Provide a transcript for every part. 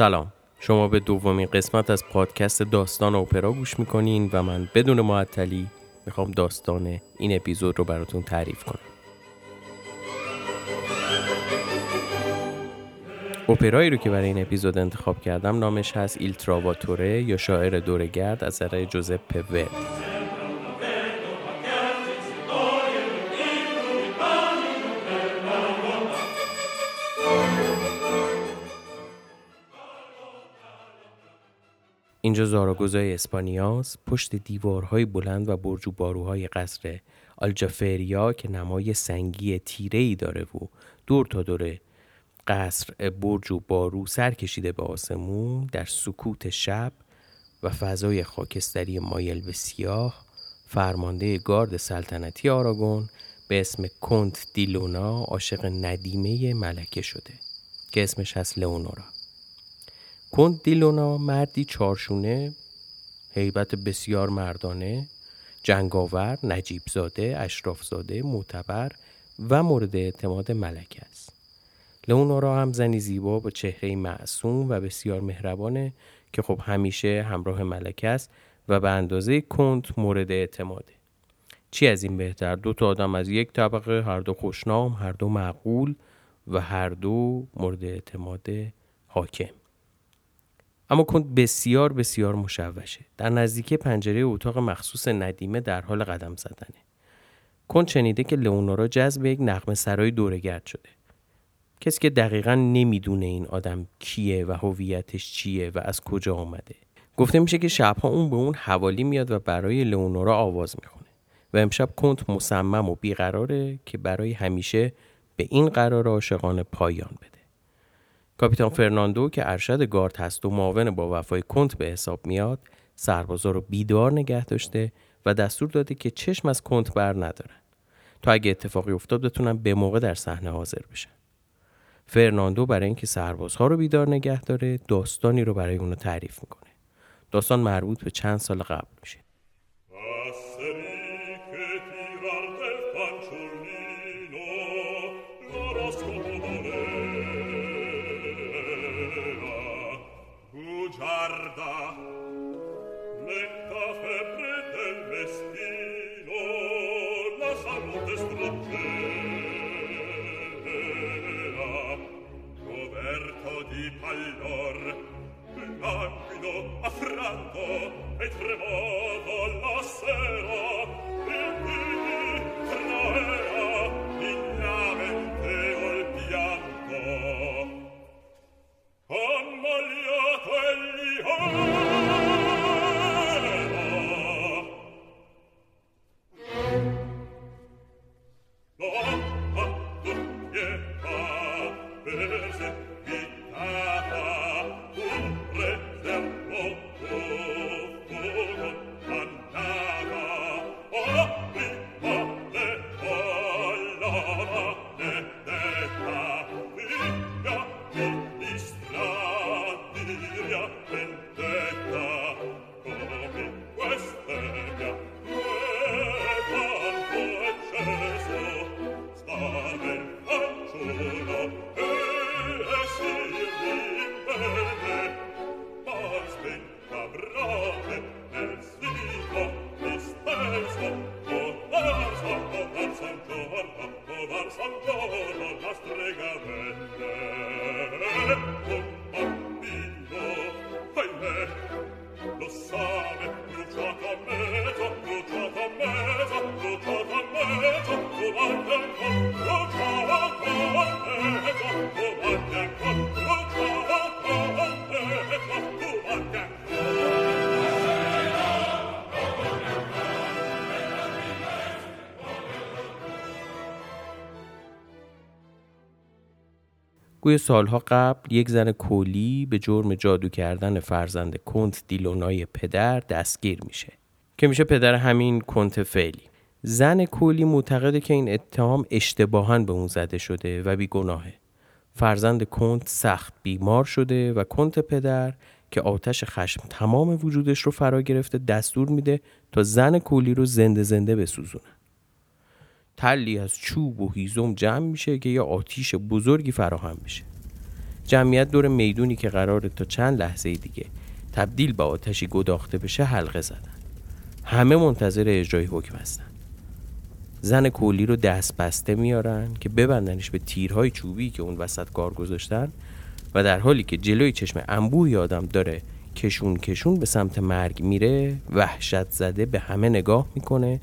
سلام. شما به دومین قسمت از پادکست داستان اپرا گوش می‌کنین و من بدون معطلی می‌خوام داستان این اپیزود رو براتون تعریف کنم. اپرایی رو که برای این اپیزود انتخاب کردم نامش هست ایل تراواتوره یا شاعر دورگرد از اثر جوزپ ورد. اینجا زاراگوزای اسپانیاس پشت دیوارهای بلند و برج و باروهای قصر آلجافریا که نمای سنگی تیره ای داره و دور تا دوره قصر برج و بارو سر کشیده به آسمون در سکوت شب و فضای خاکستری مایل به سیاه فرمانده گارد سلطنتی آراگون به اسم کنت دیلونا عاشق ندیمه ملکه شده که اسمش هست لئونورا. کند دیلونا مردی چارشونه حیبت بسیار مردانه جنگاور نجیب زاده اشراف زاده معتبر و مورد اعتماد ملک است. لئونورا هم زنی زیبا با چهره معصوم و بسیار مهربانه که خب همیشه همراه ملک است و به اندازه کند مورد اعتماده چی از این بهتر؟ دو تا آدم از یک طبقه هر دو خوشنام هر دو معقول و هر دو مورد اعتماد حاکم. اما کند بسیار بسیار مشوشه. در نزدیکی پنجره اتاق مخصوص ندیمه در حال قدم زدنه. کند شنیده که لئونورا جذب یک نقمه سرای دورگرد شده. کسی که دقیقا نمی‌دونه این آدم کیه و هویتش چیه و از کجا آمده. گفته میشه که شبها اون به اون حوالی میاد و برای لئونورا آواز می‌خونه. و امشب کند مصمم و بیقراره که برای همیشه به این قرار عاشقانه پایان بده. کاپیتان فرناندو که ارشد گارد هست و معاون با وفای کنت به حساب میاد سربازا رو بیدار نگه داشته و دستور داده که چشم از کنت بر ندارن. تا اگه اتفاقی افتاد بتونن به موقع در صحنه حاضر بشن. فرناندو برای اینکه سربازها رو بیدار نگه داره داستانی رو برای اونو تعریف می‌کنه. داستان مربوط به چند سال قبل میشه. tremor گوی سالها قبل یک زن کولی به جرم جادو کردن فرزند کنت دیلونای پدر دستگیر میشه که میشه پدر همین کنت فعلی. زن کولی معتقده که این اتهام اشتباها به اون زده شده و بیگناهه. فرزند کنت سخت بیمار شده و کنت پدر که آتش خشم تمام وجودش رو فرا گرفته دستور میده تا زن کولی رو زنده زنده بسوزونه. تلی از چوب و هیزم جمع میشه که یه آتیش بزرگی فراهم میشه. جمعیت دور می‌دونی که قراره تا چند لحظه دیگه تبدیل به آتشی گداخته بشه حلقه زدن. همه منتظر اجرای حکم هستن. زن کولی رو دست بسته میارن که ببندنش به تیرهای چوبی که اون وسط کار گذاشتن و در حالی که جلوی چشم انبوهی آدم داره کشون کشون به سمت مرگ میره وحشت زده به همه نگاه می‌کنه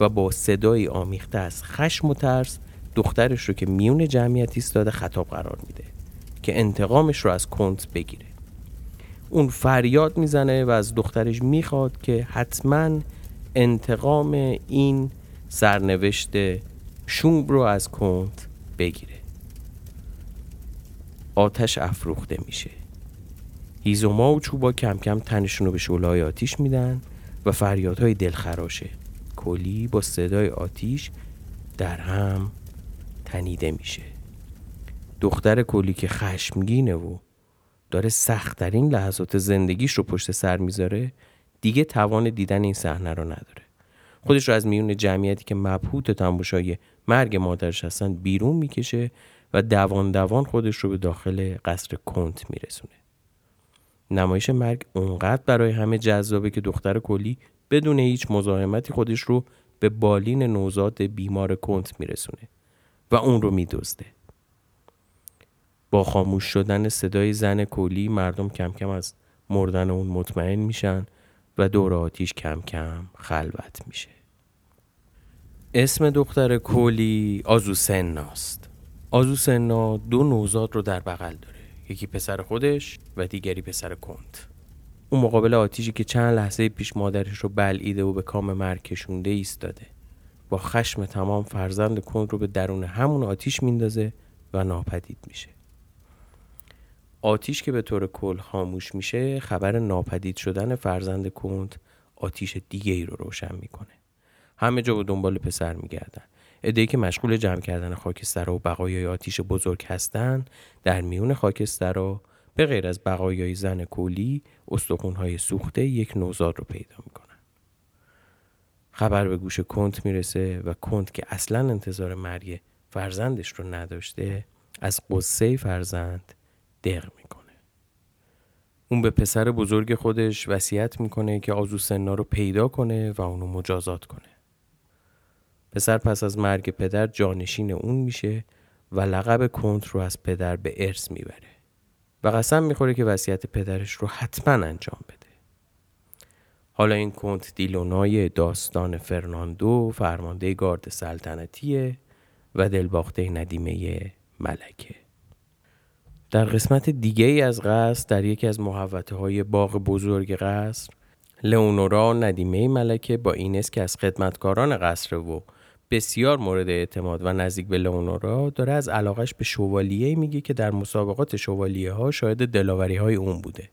و با صدای آمیخته از خشم و ترس دخترش رو که میون جمعیت ایستاده خطاب قرار میده که انتقامش رو از کنت بگیره. اون فریاد می‌زنه و از دخترش می‌خواد که حتما انتقام این سرنوشت شوم رو از کنت بگیره. آتش افروخته میشه. هیزوما و چوبا کم کم تنشون رو به شعله آتیش میدن و فریادهای دلخراشه. کلی با صدای آتیش در هم تنیده میشه. دختر کلی که خشمگینه و داره سختترین لحظات زندگیش رو پشت سر می‌ذاره دیگه توان دیدن این صحنه رو نداره. خودش رو از میون جمعیتی که مبهوت تماشای مرگ مادرش هستن بیرون می‌کشه و دوان دوان خودش رو به داخل قصر کنت میرسونه. نمایش مرگ اونقدر برای همه جذابه که دختر کلی بدون هیچ مزاحمتی خودش رو به بالین نوزاد بیمار کنت میرسونه و اون رو میدزده. با خاموش شدن صدای زن کلی مردم کم کم از مردن اون مطمئن میشن و دور آتیش کم کم خلوت میشه. اسم دختر کولی آزوسناست. آزوسنا دو نوزاد رو در بغل داره. یکی پسر خودش و دیگری پسر کنت. اون مقابل آتیشی که چند لحظه پیش مادرش رو بلعیده و به کام مرگ کشونده ایستاده. با خشم تمام فرزند کنت رو به درون همون آتیش میندازه و ناپدید میشه. آتیش که به طور کل خاموش میشه خبر ناپدید شدن فرزند کنت آتیش دیگه ای رو روشن می‌کنه. همه جا به دنبال پسر میگردن. ادهی که مشغول جمع کردن خاکستر و بقایای آتیش بزرگ هستن در میون خاکسترها به غیر از بقایای زن کولی استخونهای سوخته یک نوزاد رو پیدا می‌کنن. خبر به گوش کنت می‌رسه و کنت که اصلا انتظار مرگ فرزندش رو نداشته از قصه فرزند دق می‌کنه. اون به پسر بزرگ خودش وصیت می‌کنه که آزو سنا رو پیدا کنه و اونو مجازات کنه. پسر پس از مرگ پدر جانشین اون میشه و لقب کنت رو از پدر به ارث می‌بره. و قسم می‌خوره که وصیت پدرش رو حتما انجام بده. حالا این کنت دیلونای داستان فرناندو فرمانده گارد سلطنتیه و دلباخته ندیمه ملکه. در قسمت دیگه ای از قصر در یکی از محوطه های باغ بزرگ قصر لئونورا ندیمه ملکه با اینس که از خدمتکاران قصر و بسیار مورد اعتماد و نزدیک به لئونورا داره از علاقش به شوالیه میگه که در مسابقات شوالیه ها شاهد دلاوری های اون بوده.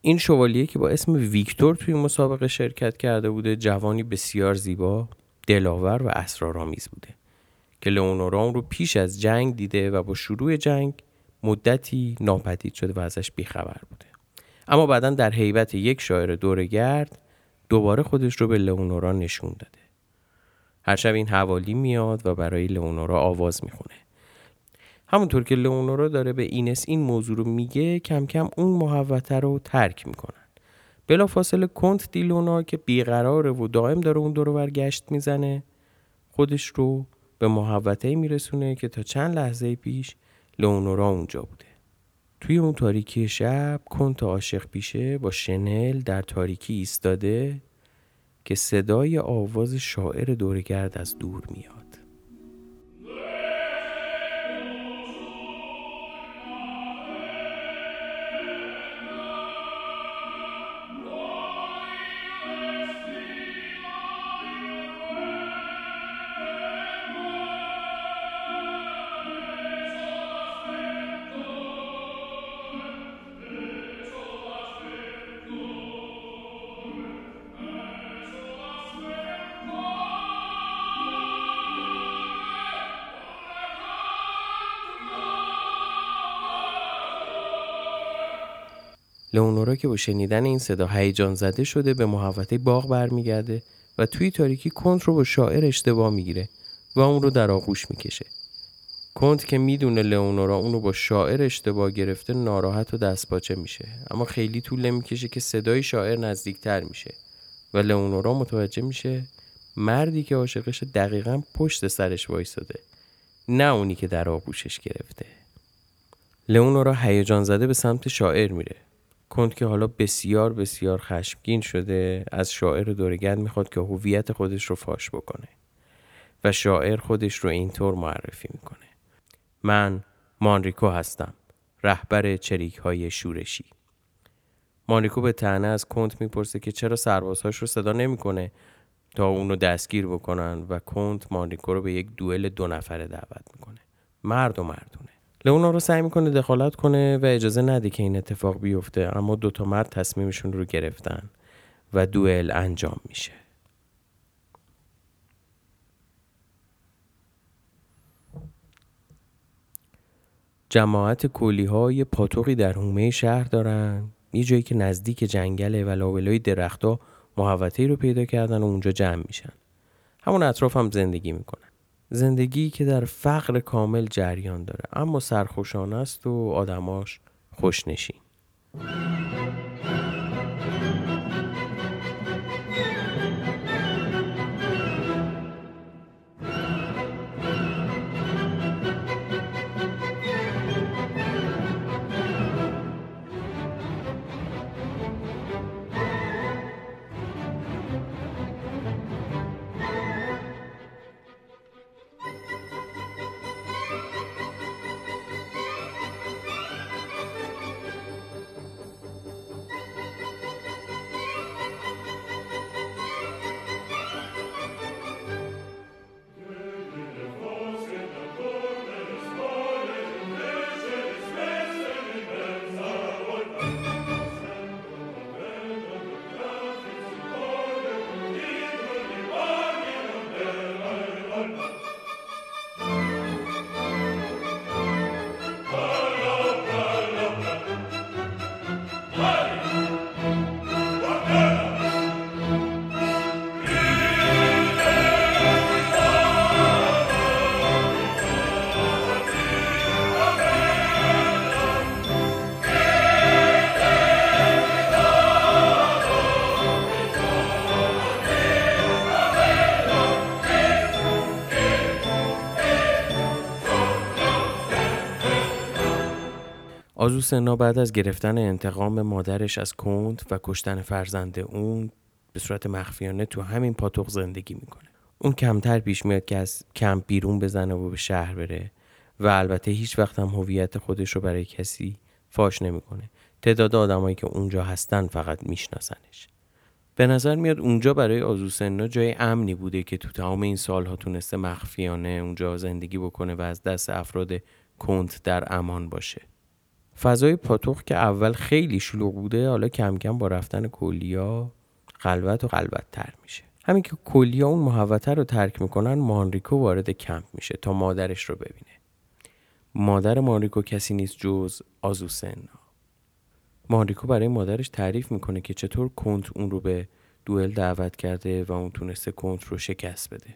این شوالیه که با اسم ویکتور توی مسابقه شرکت کرده بوده جوانی بسیار زیبا دلاور و اسرارآمیز بوده که لئونورا اون رو پیش از جنگ دیده و با شروع جنگ مدتی ناپدید شده و ازش بیخبر بوده. اما بعدا در حیبت یک شاعر دورگرد دوباره خودش رو به لئونورا نشون داده. هر شب این حوالی میاد و برای لئونورا آواز می‌خونه. همونطور که لئونورا داره به اینس این موضوع رو میگه کم کم اون محوطه رو ترک می‌کنن. بلا فاصله کنت دیلونا که بیقراره و دائم داره اون دور گشت می‌زنه خودش رو به محوطه میرسونه که تا چند لحظه پیش لئونورا اونجا بوده. توی اون تاریکی شب کنت عاشق پیشه با شنل در تاریکی ایستاده که صدای آواز شاعر دورگرد از دور میاد. لئونورا که با شنیدن این صدا هیجان زده شده به محوطه باغ برمیگرده و توی تاریکی کنت رو با شاعر اشتباه می‌گیره و اون رو در آغوش می‌کشه. کنت که می‌دونه لئونورا اونو با شاعر اشتباه گرفته ناراحت و دستپاچه میشه اما خیلی طول نمی‌کشه که صدای شاعر نزدیکتر میشه و لئونورا متوجه میشه مردی که عاشقش دقیقا پشت سرش وایستاده نه اونی که در آغوشش گرفته. لئونورا هیجان زده به سمت شاعر میره. کنت که حالا بسیار بسیار خشمگین شده از شاعر دورگرد می‌خواد که هویت خودش رو فاش بکنه و شاعر خودش رو اینطور معرفی می‌کنه. من مانریکو هستم رهبر چریک های شورشی. مانریکو به تنه از کنت می‌پرسه که چرا سربازهاش رو صدا نمی‌کنه تا اونو دستگیر بکنن و کنت مانریکو رو به یک دوئل دو نفره دعوت می‌کنه. مرد و مردونه. لئونا رو سعی می‌کنه دخالت کنه و اجازه نده که این اتفاق بیفته اما دوتا مرد تصمیمشون رو گرفتن و دوئل انجام میشه. جماعت کولی ها یه پاتوقی در حومه شهر دارن یه جایی که نزدیک جنگله و لابلای درختها محوطه رو پیدا کردن و اونجا جمع میشن. همون اطراف هم زندگی می‌کنن. زندگی که در فقر کامل جریان داره. اما سرخوشانه است و آدماش خوشنشین. آزوسنا بعد از گرفتن انتقام مادرش از کند و کشتن فرزند اون به صورت مخفیانه تو همین پاتوق زندگی می‌کنه. اون کمتر پیش میاد که از کمپ بیرون بزنه و به شهر بره و البته هیچ وقت هم هویت خودش رو برای کسی فاش نمی‌کنه. تعداد آدمایی که اونجا هستن فقط میشناسنش. به نظر میاد اونجا برای آزوسنا جای امنی بوده که تو تمام این سالها تونسته مخفیانه اونجا زندگی بکنه و از دست افراد کند در امان باشه. فضای پاتوق که اول خیلی شلوغ بوده حالا کم کم با رفتن کلیا خلوت و خلوت تر میشه. همین که کلیا اون محوطه رو ترک می‌کنن مانریکو وارد کمپ میشه تا مادرش رو ببینه. مادر مانریکو کسی نیست جز آزوسنا مانریکو برای مادرش تعریف می‌کنه که چطور کنت اون رو به دوئل دعوت کرده و اون تونسته کنت رو شکست بده.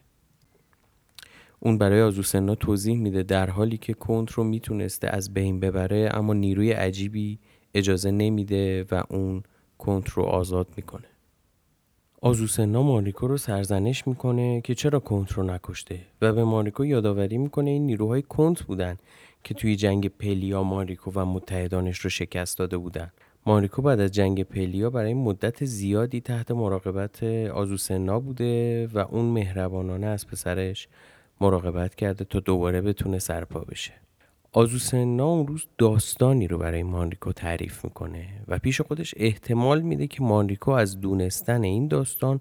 اون برای آزوسنا توضیح میده در حالی که کنت رو می‌تونسته از بین ببره اما نیروی عجیبی اجازه نمیده و اون کنت رو آزاد می‌کنه. آزوسنا ماریکو رو سرزنش می‌کنه که چرا کنت رو نکشته و به ماریکو یادآوری می‌کنه این نیروهای کنت بودن که توی جنگ پلیا ماریکو و متحدانش رو شکست داده بودن. ماریکو بعد از جنگ پلیا برای مدت زیادی تحت مراقبت آزوسنا بوده و اون مهربانانه از پسرش مراقبت کرده تا دوباره بتونه سرپا بشه. آزوسنا اون روز داستانی رو برای مانریکو تعریف می‌کنه و پیش خودش احتمال میده که مانریکو از دونستن این داستان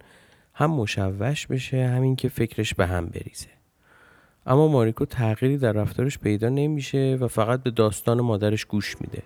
هم مشوش بشه همین که فکرش به هم بریزه. اما مانریکو تغییری در رفتارش پیدا نمیشه و فقط به داستان مادرش گوش میده.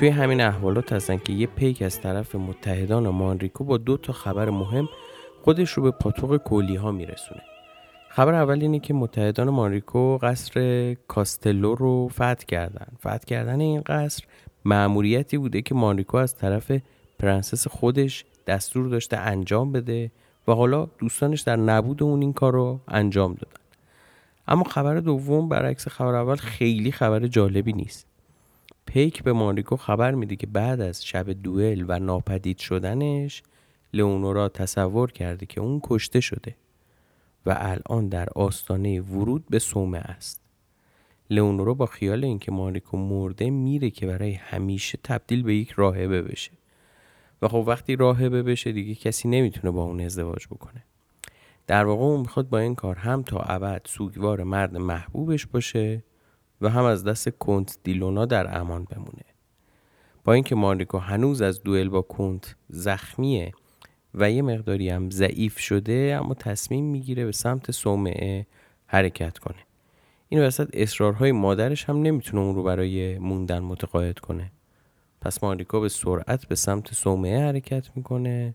توی همین احوالات هستن که یه پیک از طرف متحدان مانریکو با دو تا خبر مهم خودش رو به پاتوق کولی ها میرسونه. خبر اول اینه که متحدان مانریکو قصر کاستلو رو فتح کردن. فتح کردن این قصر ماموریتی بوده که مانریکو از طرف پرنسس خودش دستور داشته انجام بده و حالا دوستانش در نبود اون این کار رو انجام دادن. اما خبر دوم برعکس خبر اول خیلی خبر جالبی نیست. پیک به مانریکو خبر میده که بعد از شب دوئل و ناپدید شدنش لئونورا تصور کرده که اون کشته شده و الان در آستانه ورود به سومه است. لئونورا با خیال اینکه مانریکو مرده میره که برای همیشه تبدیل به یک راهبه بشه. و خب وقتی راهبه بشه دیگه کسی نمی‌تونه با اون ازدواج بکنه. در واقع اون می‌خواد با این کار هم تا ابد سوگوار مرد محبوبش باشه و هم از دست کنت دیلونا در امان بمونه. با اینکه مانریکو هنوز از دوئل با کنت زخمیه و یه مقداری هم ضعیف شده اما تصمیم می‌گیره به سمت صومعه حرکت کنه. این وسط اصرارهای مادرش هم نمی‌تونه اون رو برای موندن متقاعد کنه. پس مانریکو به سرعت به سمت صومعه حرکت می‌کنه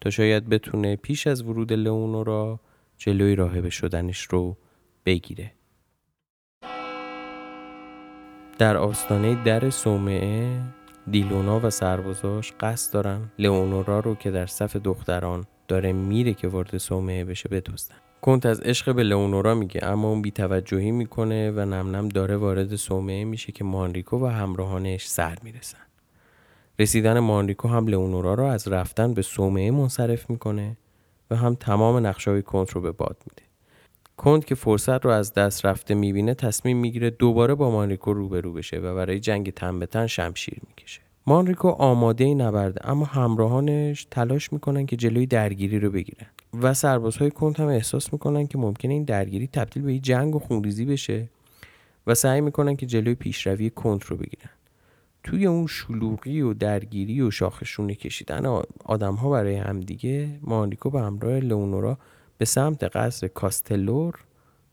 تا شاید بتونه پیش از ورود لئونورا جلوی راهبه شدنش رو بگیره. در آستانه در صومعه دیلونا و سربازاش قصد دارن لئونورا رو که در صف دختران داره میره که وارد صومعه بشه بدزدن. کنت از عشق به لئونورا میگه اما اون بیتوجهی می‌کنه و نم نم داره وارد صومعه میشه که مانریکو و همراهانش سر می‌رسن. رسیدن مانریکو هم لئونورا رو از رفتن به صومعه منصرف می‌کنه و هم تمام نقشای کنت رو به باد میده. کنت که فرصت رو از دست رفته می‌بینه تصمیم می‌گیره دوباره با مانریکو روبرو بشه و برای جنگ تن به تن شمشیر می‌کشه. مانریکو آماده نبرده اما همراهانش تلاش می‌کنن که جلوی درگیری رو بگیرن و سربازهای کنت هم احساس می‌کنن که ممکنه این درگیری تبدیل به جنگ و خونریزی بشه و سعی می‌کنن که جلوی پیشروی کنت رو بگیرن. توی اون شلوغی و درگیری و شاخشونه کشیدن آدم ها برای همدیگه مانریکو به همراه لئونورا به سمت قصر کاستلور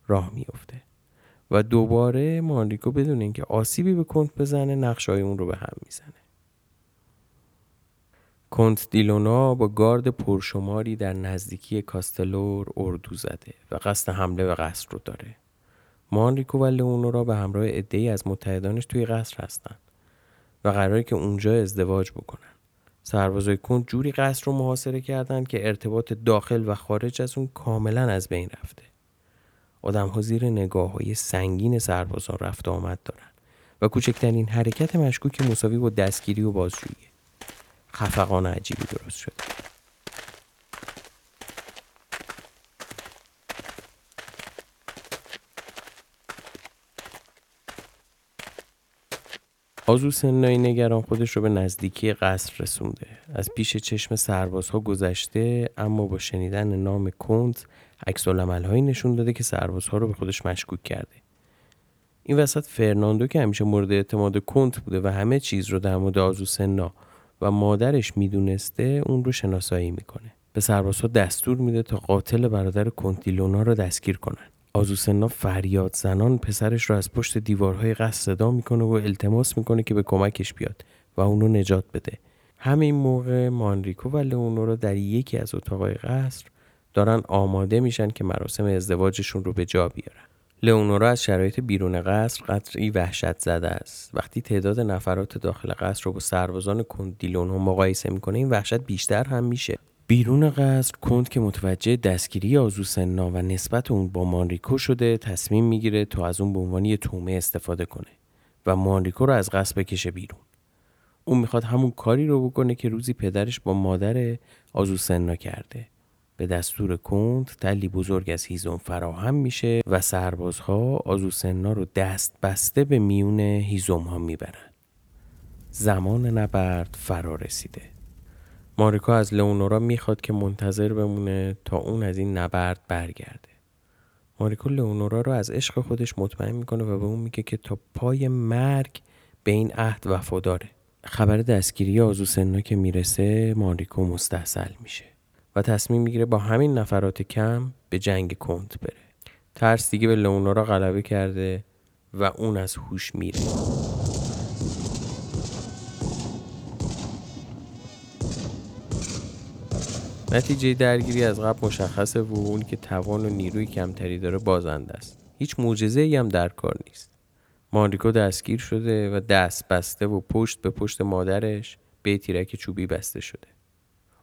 راه میفته و دوباره مانریکو بدون اینکه آسیبی به کنت بزنه نقشای اون رو به هم می‌زنه. کنت دیلونا با گارد پرشماری در نزدیکی کاستلور اردو زده و قصد حمله به قصر رو داره. مانریکو و لئونورا به همراه عدهای از متحدانش توی قصر هستن و قراره که اونجا ازدواج بکنن. سربازای کند جوری قصر رو محاصره کردند که ارتباط داخل و خارج از اون کاملا از بین رفته. آدم ها زیر نگاه های سنگین سربازان رفت آمد دارن و کوچکترین حرکت مشکوک مساوی با دستگیری و بازجویی. خفقان عجیبی درست شده. آزو سنایی نگران خودش رو به نزدیکی قصر رسونده. از پیش چشم سربازها گذشته اما با شنیدن نام کنت عکس هایی نشون داده که سربازها رو به خودش مشکوک کرده. این وسط فرناندو که همیشه مورد اعتماد کنت بوده و همه چیز رو در مورد آزو سنا و مادرش می‌دونسته اون رو شناسایی می‌کنه. به سربازها دستور میده تا قاتل برادر کنتیلونا رو دستگیر کنن آزوسنا فریاد زنان پسرش رو از پشت دیوارهای قصد صدا می‌کنه و التماس می‌کنه که به کمکش بیاد و اونو نجات بده. همین موقع مانریکو و لئونورا در یکی از اتاقای قصر دارن آماده میشن که مراسم ازدواجشون رو به جا بیارن. لئونورا از شرایط بیرون قصر قدری وحشت زده است. وقتی تعداد نفرات داخل قصر رو با سربازان کندیلونو مقایسه می‌کنه این وحشت بیشتر هم میشه. بیرون قصر کند که متوجه دستگیری آزوسنا و نسبت اون با مانریکو شده تصمیم می‌گیره تا از اون به عنوان یه تومه استفاده کنه و مانریکو رو از قصر بکشه بیرون. اون می‌خواد همون کاری رو بکنه که روزی پدرش با مادر آزوسنا کرده. به دستور کند تلی بزرگ از هیزم فراهم میشه و سربازها آزوسنا رو دست بسته به میون هیزم ها می‌برن. زمان نبرد فرا رسیده. ماریکا از لئونورا می‌خواد که منتظر بمونه تا اون از این نبرد برگرده. ماریکو لئونورا رو از عشق خودش مطمئن می‌کنه و به اون میگه که تا پای مرگ به این عهد وفاداره. خبر دستگیری آزوسنا که می‌رسه ماریکو مستحصل میشه و تصمیم می‌گیره با همین نفرات کم به جنگ کند بره. ترس دیگه به لئونورا غلبه کرده و اون از هوش میره. نتیجه درگیری از قبل مشخصه و اون که توان و نیروی کمتری داره بازنده است. هیچ معجزه ای هم در کار نیست. مانریکو دستگیر شده و دست بسته و پشت به پشت مادرش به تیرک چوبی بسته شده.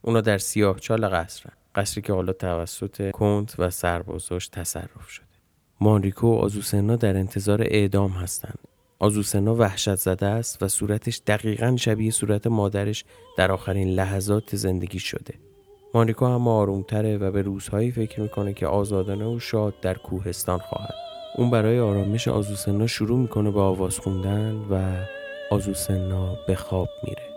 اونا در سیاه چال قصرن قصری که حالا توسط کنت و سربازاش تصرف شده. مانریکو و آزوسنا در انتظار اعدام هستند. آزوسنا وحشت زده است و صورتش دقیقا شبیه صورت مادرش در آخرین لحظات زندگی شده. مانریکو اما آرومتره و به روزهایی فکر می‌کنه که آزادانه و شاد در کوهستان خواهد. اون برای آرامش آزوسنا شروع می‌کنه به آواز خوندن و آزوسنا به خواب میره.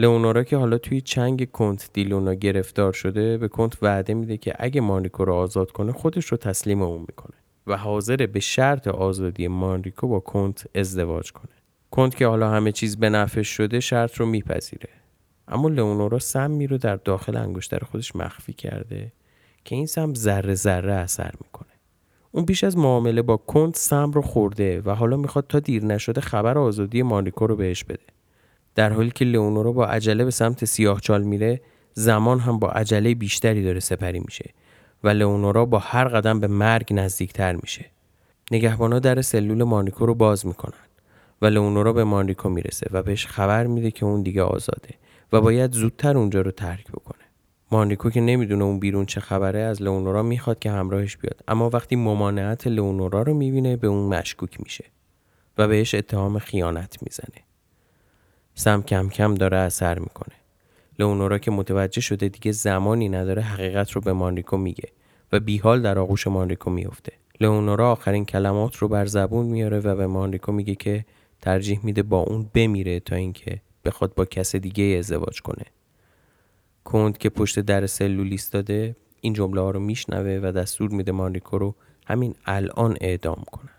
لئونورا که حالا توی چنگ کنت دیلونا گرفتار شده به کنت وعده میده که اگه مانریکو رو آزاد کنه خودش رو تسلیم اون می‌کنه و حاضره به شرط آزادی مانریکو با کنت ازدواج کنه. کنت که حالا همه چیز به نفش شده شرط رو میپذیره. اما لئونورا سمی رو در داخل انگشتر خودش مخفی کرده که این سم ذره ذره اثر می‌کنه. اون بیش از معامله با کنت سم رو خورده و حالا می‌خواد تا دیر نشده خبر آزادی مانریکو رو بهش بده. در حالی که لئونورا با عجله به سمت سیاهچال میره زمان هم با عجله بیشتری داره سپری میشه و لئونورا با هر قدم به مرگ نزدیکتر میشه. نگهبانا در سلول مانیکو رو باز می‌کنن و لئونورا به مانیکو می‌رسه و بهش خبر میده که اون دیگه آزاده و باید زودتر اونجا رو ترک بکنه. مانیکو که نمی‌دونه اون بیرون چه خبره از لئونورا می‌خواد که همراهش بیاد اما وقتی ممانعت لئونورا رو می‌بینه به اون مشکوک میشه و بهش اتهام خیانت می‌زنه. سم کم کم داره اثر می‌کنه. لئونورا که متوجه شده دیگه زمانی نداره حقیقت رو به مانریکو میگه و بیحال در آغوش مانریکو میفته لئونورا آخرین کلمات رو بر زبون میاره و به مانریکو میگه که ترجیح میده با اون بمیره تا اینکه بخواد با کس دیگه ازدواج کنه. کند که پشت در سلول ایستاده این جمله ها رو میشنوه و دستور میده مانریکو رو همین الان اعدام کنه.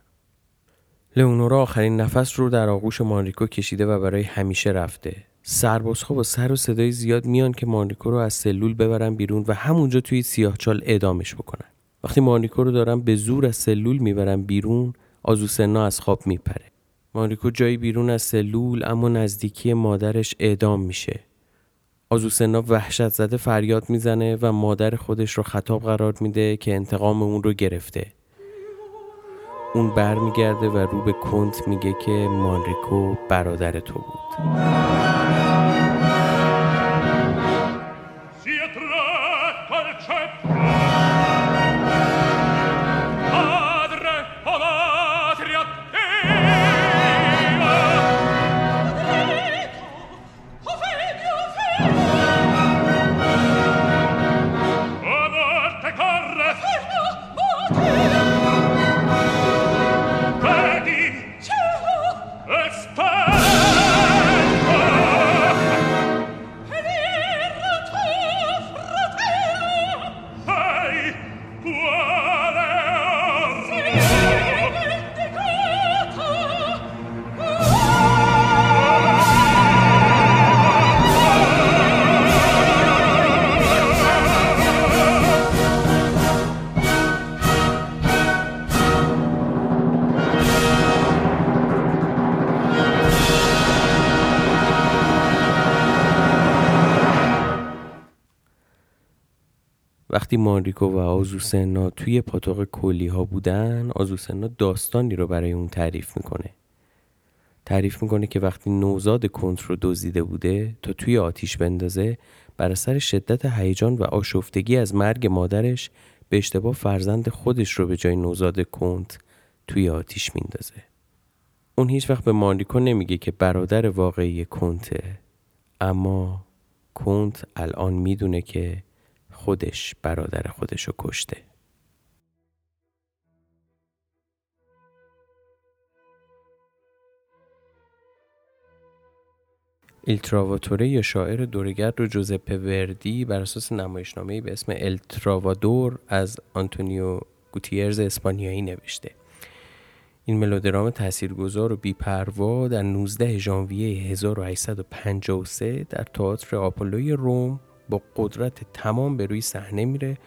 لئونورا آخرین نفس رو در آغوش مانریکو کشیده و برای همیشه رفته. سربازها با سر و صدای زیاد میان که مانریکو رو از سلول ببرن بیرون و همونجا توی سیاهچال اعدامش بکنن. وقتی مانریکو رو دارن به زور از سلول می‌برن بیرون آزوسنا از خواب میپره. مانریکو جایی بیرون از سلول اما نزدیکی مادرش اعدام میشه. آزوسنا وحشت زده فریاد می‌زنه و مادر خودش رو خطاب قرار میده که انتقام اون رو گرفته. اون برمیگرده و رو به کنت میگه که مانریکو برادر تو بود. وقتی مانریکو و آزوسنا توی پاتوق کلی ها بودن آزوسنا داستانی رو برای اون تعریف می‌کنه. تعریف می‌کنه که وقتی نوزاد کنت رو دزدیده بوده تا توی آتیش بندازه بر اثر شدت هیجان و آشفتگی از مرگ مادرش به اشتباه فرزند خودش رو به جای نوزاد کنت توی آتیش میندازه. اون هیچ وقت به مانریکو نمیگه که برادر واقعی کنته اما کنت الان می‌دونه که خودش برادر خودش رو کشته التراواتوره یا شاعر دورگرد رو جوزپه وردی بر اساس نمایشنامه‌ای به اسم التراوادور از آنتونیو گوتیرز اسپانیایی نوشته. این ملودرام تاثیرگذار و بیپروا در 19 ژانویه 1853 در تئاتر آپولوی روم با قدرت تمام به روی صحنه میره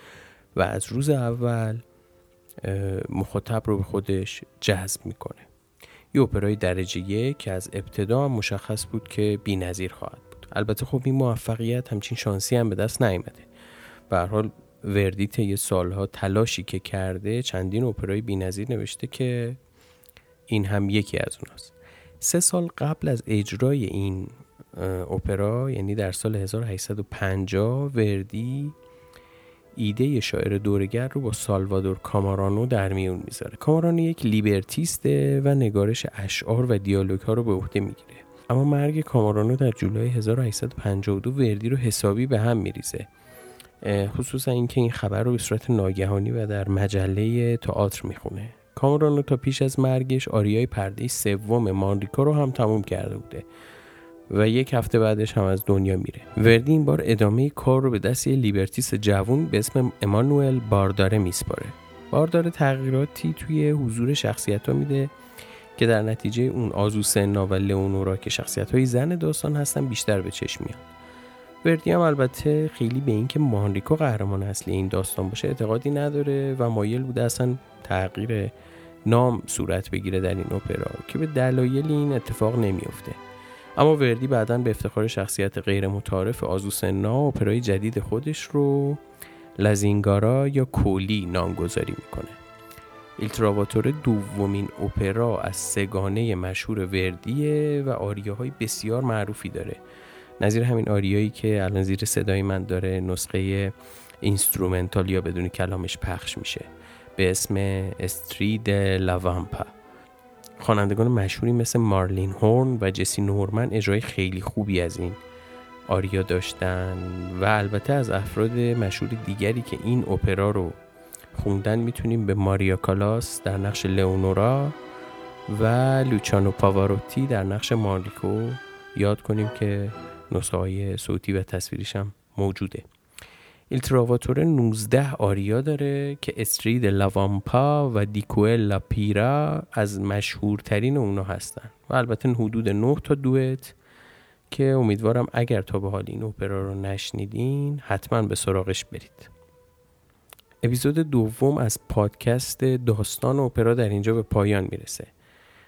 و از روز اول مخاطب رو به خودش جذب می‌کنه. یه اپرای درجه یک که از ابتدا مشخص بود که نظیر خواهد بود. البته خب این موفقیت همچین شانسی هم به دست نیامده به حال وردی طی سالها تلاشی که کرده چندین اپرای نظیر نوشته که این هم یکی از اوناست. سه سال قبل از اجرای این اپرا یعنی در سال 1850 وردی ایده شاعر دورگر رو با سالوادور کامارانو در میون می‌ذاره. کامارانو یک لیبرتیسته و نگارش اشعار و دیالوگ ها رو به عهده می‌گیره. اما مرگ کامارانو در جولای 1852 وردی رو حسابی به هم میریزه. خصوصا اینکه این خبر رو به صورت ناگهانی و در مجله تئاتر می‌خونه. کامارانو تا پیش از مرگش آریای پرده سوم مانریکو رو هم تموم کرده بوده. و یک هفته بعدش هم از دنیا میره. وردی این بار ادامه کار رو به دست یه لیبرتیس جوون به اسم امانوئل بارداره میسپاره. بارداره تغییراتی توی حضور شخصیت ها میده که در نتیجه اون آزو سنا و لئونورا که شخصیت های زن داستان هستن بیشتر به چشم میاد وردی هم البته خیلی به اینکه مانریکو قهرمان اصلی این داستان باشه اعتقادی نداره و مایل بوده اصلا تغییر نام صورت بگیره در این اپرا که به دلایل این اتفاق نمیافته. اما وردی بعدا به افتخار شخصیت غیر متعارف آزوسنا اپرای جدید خودش رو La Zingara یا کولی نامگذاری می‌کنه. Il Trovatore دومین اپرا از سه‌گانه مشهور وردیه و آریاهای بسیار معروفی داره. نظیر همین آریایی که الان زیر صدای من داره نسخه instrumental یا بدون کلامش پخش میشه. به اسم Stride la vampa. خوانندگان مشهوری مثل مارلین هورن و جسی نورمن اجرای خیلی خوبی از این آریا داشتن و البته از افراد مشهور دیگری که این اپرا رو خوندن می‌تونیم به ماریا کالاس در نقش لئونورا و لوچانو پاواروتی در نقش مارلیکو یاد کنیم که نسخه های صوتی و تصویریش هم موجوده. ایلتراواتور 19 آریا داره که استرید لاوامپا و دیکوئل پیرا از مشهورترین اونا هستن و البته حدود 9 تا دوئت که امیدوارم اگر تا به حال این اپرا رو نشنیدین حتما به سراغش برید اپیزود دوم از پادکست داستان اپرا در اینجا به پایان می‌رسه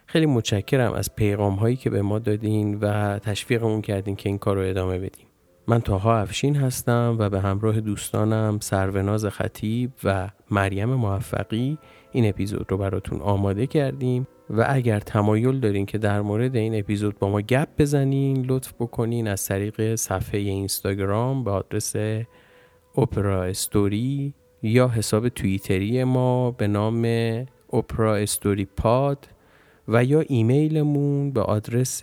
خیلی متشکرم از پیغام هایی که به ما دادین و تشویقمون کردین که این کار رو ادامه بدیم من تاها افشین هستم و به همراه دوستانم سروناز خطیب و مریم موفقی این اپیزود رو براتون آماده کردیم و اگر تمایل دارین که در مورد این اپیزود با ما گپ بزنین لطف بکنین از طریق صفحه اینستاگرام به آدرس اپرا استوری یا حساب توییتری ما به نام اپرا استوری پاد و یا ایمیلمون به آدرس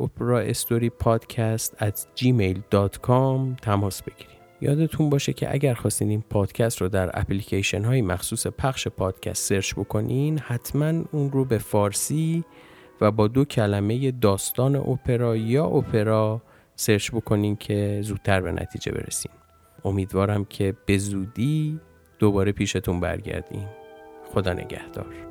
operastorypodcast@gmail.com تماس بگیرید. یادتون باشه که اگر خواستین این پادکست رو در اپلیکیشن های مخصوص پخش پادکست سرچ بکنین حتما اون رو به فارسی و با دو کلمه داستان اپرا یا اپرا سرچ بکنین که زودتر به نتیجه برسیم امیدوارم که به زودی دوباره پیشتون برگردیم. خدا نگهدار.